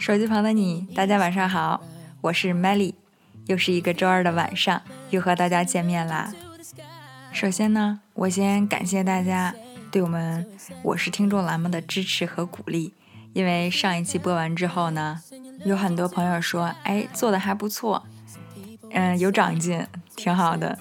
手机旁的你，大家晚上好，我是 Melly，又是一个周二的晚上，又和大家见面啦。首先呢，我先感谢大家对我们“我是听众”栏目的支持和鼓励，因为上一期播完之后呢，有很多朋友说，哎，做的还不错，嗯，有长进，挺好的。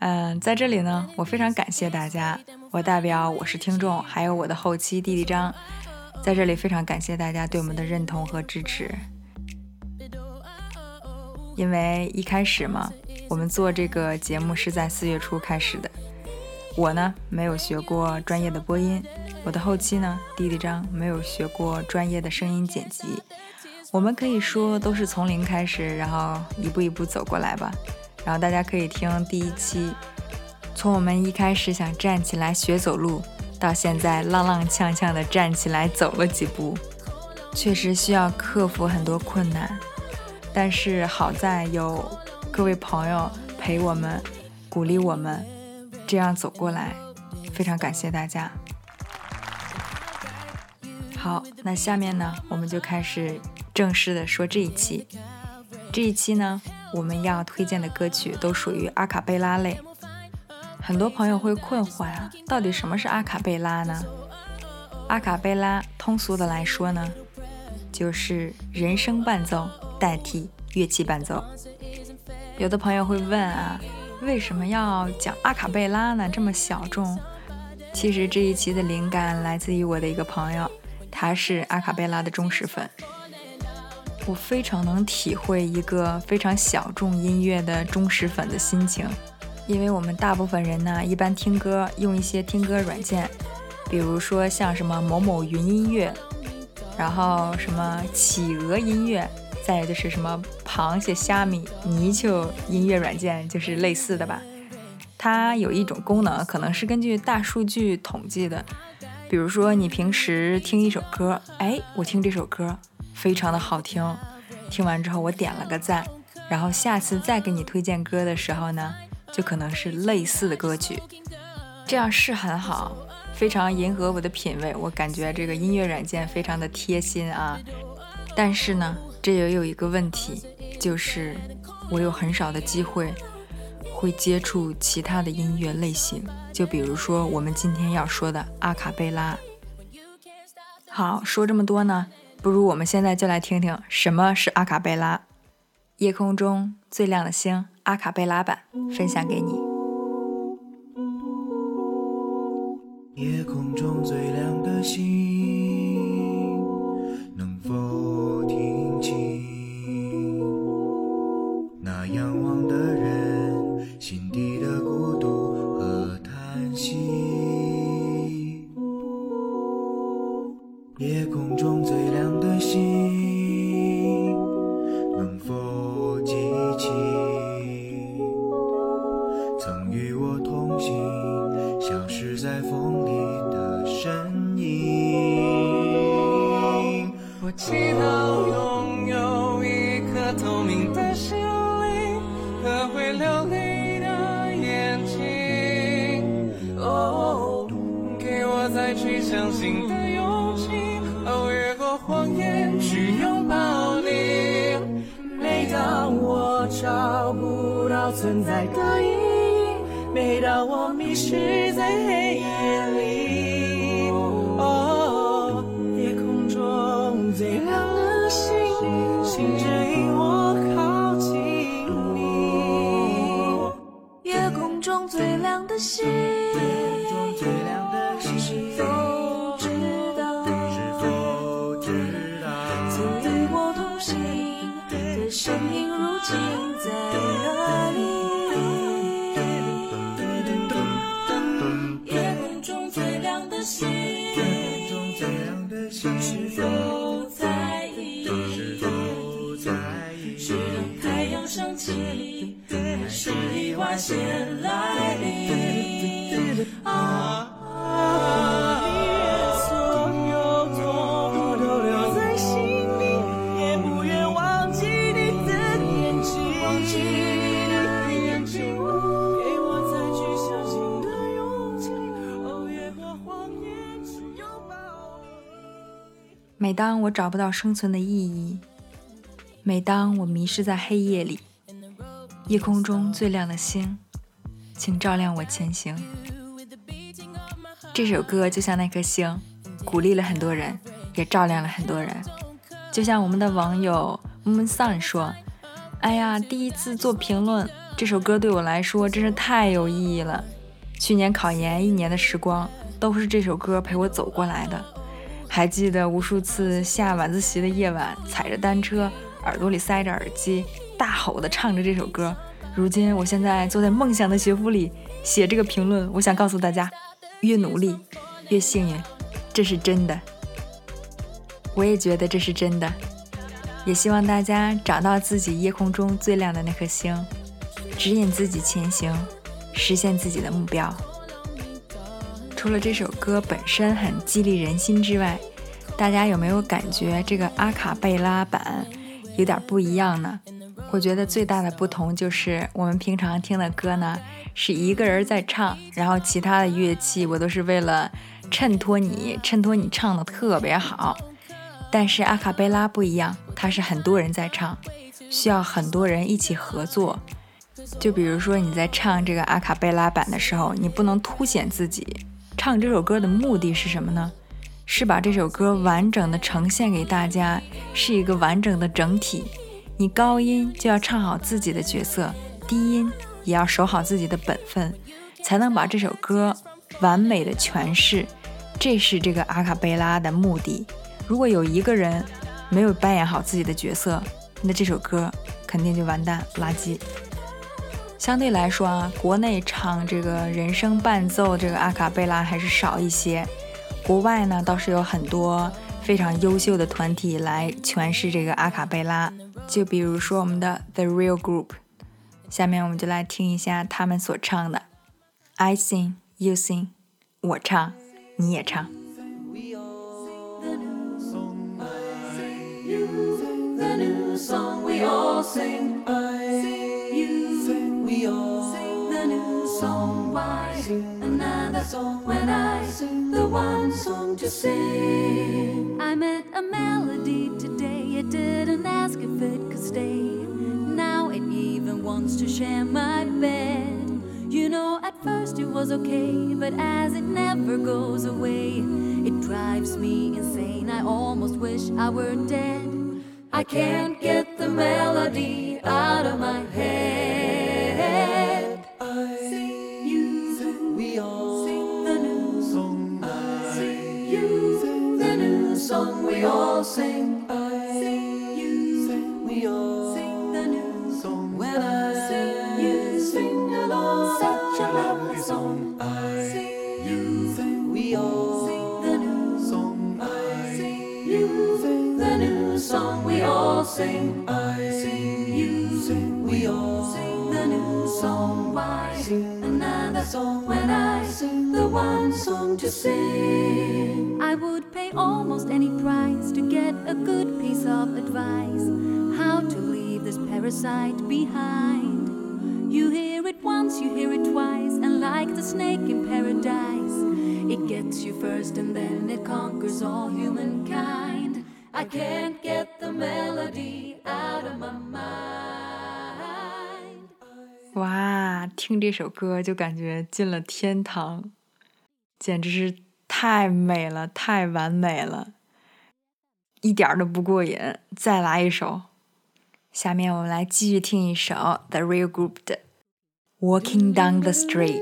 嗯，在这里呢，我非常感谢大家，我代表“我是听众”还有我的后期弟弟张。在这里非常感谢大家对我们的认同和支持，因为一开始嘛，我们做这个节目是在四月初开始的。我呢没有学过专业的播音，我的后期呢弟弟张没有学过专业的声音剪辑，我们可以说都是从零开始，然后一步一步走过来吧。然后大家可以听第一期，从我们一开始想站起来学走路。到现在踉踉跄跄地站起来走了几步，确实需要克服很多困难，但是好在有各位朋友陪我们、鼓励我们，这样走过来，非常感谢大家。好，那下面呢，我们就开始正式的说这一期。这一期呢，我们要推荐的歌曲都属于阿卡贝拉类。很多朋友会困惑呀，到底什么是阿卡贝拉呢？阿卡贝拉通俗的来说呢，就是人声伴奏代替乐器伴奏。有的朋友会问啊，为什么要讲阿卡贝拉呢？这么小众？其实这一期的灵感来自于我的一个朋友，他是阿卡贝拉的忠实粉。我非常能体会一个非常小众音乐的忠实粉的心情。因为我们大部分人呢，一般听歌用一些听歌软件，比如说像什么某某云音乐，然后什么企鹅音乐，再就是什么螃蟹、虾米、泥鳅音乐软件，就是类似的吧。它有一种功能，可能是根据大数据统计的。比如说你平时听一首歌，哎，我听这首歌非常的好听，听完之后我点了个赞，然后下次再给你推荐歌的时候呢。就可能是类似的歌曲，这样是很好，非常迎合我的品味。我感觉这个音乐软件非常的贴心啊。但是呢，这也有一个问题，就是我有很少的机会会接触其他的音乐类型，就比如说我们今天要说的阿卡贝拉。好，说这么多呢，不如我们现在就来听听什么是阿卡贝拉。夜空中最亮的星。阿卡贝拉版分享给你。夜空中最亮的星，新的勇气哦越过谎言去拥抱你每当我找不到存在的意义每当我迷失在黑心中的是否在意？是否在意？太阳升起，是意外先来。每当我找不到生存的意义，每当我迷失在黑夜里，夜空中最亮的星，请照亮我前行。这首歌就像那颗星，鼓励了很多人，也照亮了很多人。就像我们的网友 Moon Sun 说：“哎呀，第一次做评论，这首歌对我来说真是太有意义了。去年考研一年的时光，都是这首歌陪我走过来的。”还记得无数次下晚自习的夜晚，踩着单车，耳朵里塞着耳机，大吼的唱着这首歌。如今，我现在坐在梦想的学府里写这个评论，我想告诉大家：越努力，越幸运，这是真的。我也觉得这是真的，也希望大家找到自己夜空中最亮的那颗星，指引自己前行，实现自己的目标。除了这首歌本身很激励人心之外，大家有没有感觉这个阿卡贝拉版有点不一样呢？我觉得最大的不同就是我们平常听的歌呢是一个人在唱，然后其他的乐器我都是为了衬托你，衬托你唱的特别好。但是阿卡贝拉不一样，它是很多人在唱，需要很多人一起合作。就比如说你在唱这个阿卡贝拉版的时候，你不能凸显自己。唱这首歌的目的是什么呢？是把这首歌完整的呈现给大家，是一个完整的整体。你高音就要唱好自己的角色，低音也要守好自己的本分，才能把这首歌完美的诠释。这是这个阿卡贝拉的目的。如果有一个人没有扮演好自己的角色，那这首歌肯定就完蛋，垃圾。相对来说啊，国内唱这个人声伴奏这个阿卡贝拉还是少一些。国外呢倒是有很多非常优秀的团体来诠释这个阿卡贝拉，就比如说我们的 The Real Group。下面我们就来听一下他们所唱的：I sing, you sing，我唱，你也唱。we all sing the new song. Why sing another song when I sing the one song to sing? I met a melody today. It didn't ask if it could stay. Now it even wants to share my bed. You know, at first it was okay, but as it never goes away, it drives me insane. I almost wish I were dead. I can't get the melody out of my head. I sing you, sing along. Such a lovely song. I you, sing we all sing the new song. I sing you, sing the new song we all sing. I you, sing we all sing the new song. Sing another song when I sing the one song to sing? I would pay almost any price to get a good piece of advice parasite behind. You hear it once, you hear it twice, and like the snake in paradise, it gets you first and then it conquers all humankind. I can't get the melody out of my mind. 哇，听这首歌就感觉进了天堂，简直是太美了，太完美了，一点都不过瘾。再来一首，下面我们来继续听一首《The Real Group 的 Walking Down the Street》。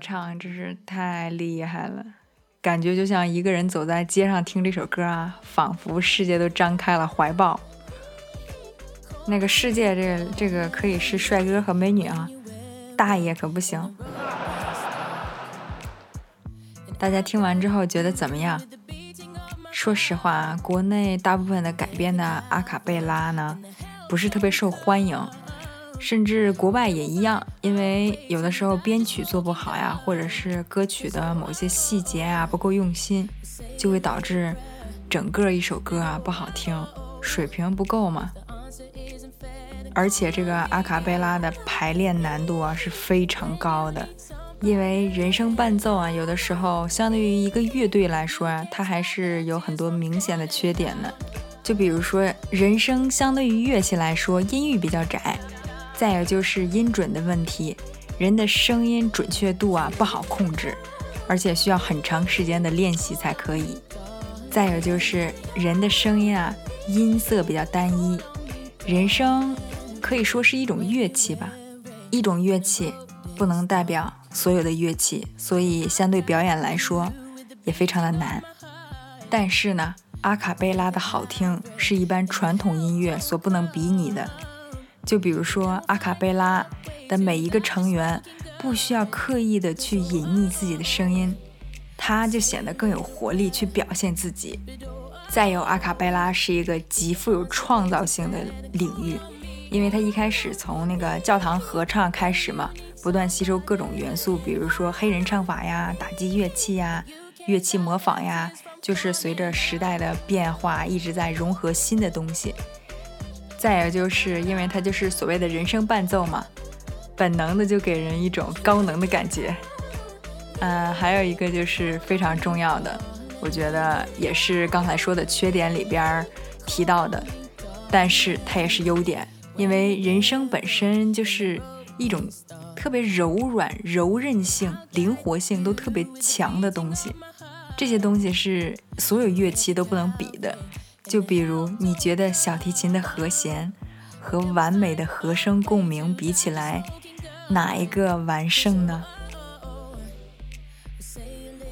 唱真是太厉害了，感觉就像一个人走在街上听这首歌啊，仿佛世界都张开了怀抱。那个世界，这个这个可以是帅哥和美女啊，大爷可不行。大家听完之后觉得怎么样？说实话，国内大部分的改编的阿卡贝拉呢，不是特别受欢迎，甚至国外也一样，因为有的时候编曲做不好呀，或者是歌曲的某些细节啊不够用心，就会导致整个一首歌啊不好听，水平不够嘛。而且这个阿卡贝拉的排练难度啊是非常高的。因为人声伴奏啊，有的时候相对于一个乐队来说啊，它还是有很多明显的缺点的。就比如说，人声相对于乐器来说，音域比较窄；再有就是音准的问题，人的声音准确度啊不好控制，而且需要很长时间的练习才可以。再有就是人的声音啊，音色比较单一。人声可以说是一种乐器吧，一种乐器不能代表。所有的乐器，所以相对表演来说也非常的难。但是呢，阿卡贝拉的好听是一般传统音乐所不能比拟的。就比如说，阿卡贝拉的每一个成员不需要刻意的去隐匿自己的声音，他就显得更有活力去表现自己。再有，阿卡贝拉是一个极富有创造性的领域，因为它一开始从那个教堂合唱开始嘛。不断吸收各种元素，比如说黑人唱法呀、打击乐器呀、乐器模仿呀，就是随着时代的变化一直在融合新的东西。再有就是因为它就是所谓的人声伴奏嘛，本能的就给人一种高能的感觉。嗯，还有一个就是非常重要的，我觉得也是刚才说的缺点里边提到的，但是它也是优点，因为人声本身就是一种。特别柔软、柔韧性、灵活性都特别强的东西，这些东西是所有乐器都不能比的。就比如，你觉得小提琴的和弦和完美的和声共鸣比起来，哪一个完胜呢？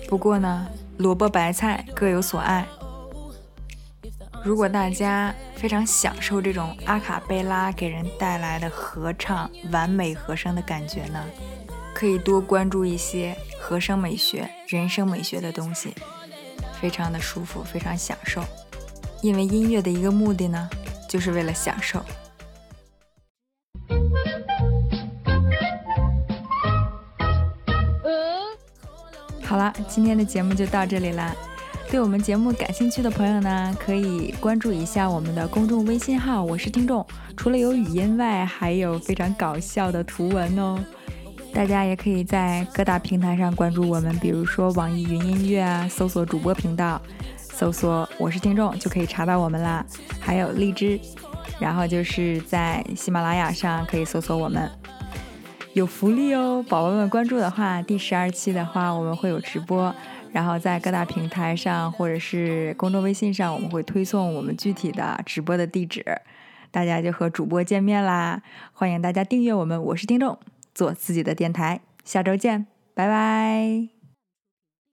不过呢，萝卜白菜各有所爱。如果大家非常享受这种阿卡贝拉给人带来的合唱完美和声的感觉呢，可以多关注一些和声美学、人声美学的东西，非常的舒服，非常享受。因为音乐的一个目的呢，就是为了享受。好了，今天的节目就到这里啦。对我们节目感兴趣的朋友呢，可以关注一下我们的公众微信号。我是听众，除了有语音外，还有非常搞笑的图文哦。大家也可以在各大平台上关注我们，比如说网易云音乐啊，搜索主播频道，搜索“我是听众”就可以查到我们啦。还有荔枝，然后就是在喜马拉雅上可以搜索我们，有福利哦。宝宝们关注的话，第十二期的话我们会有直播。然后在各大平台上或者是公众微信上，我们会推送我们具体的直播的地址，大家就和主播见面啦！欢迎大家订阅我们，我是听众，做自己的电台，下周见，拜拜。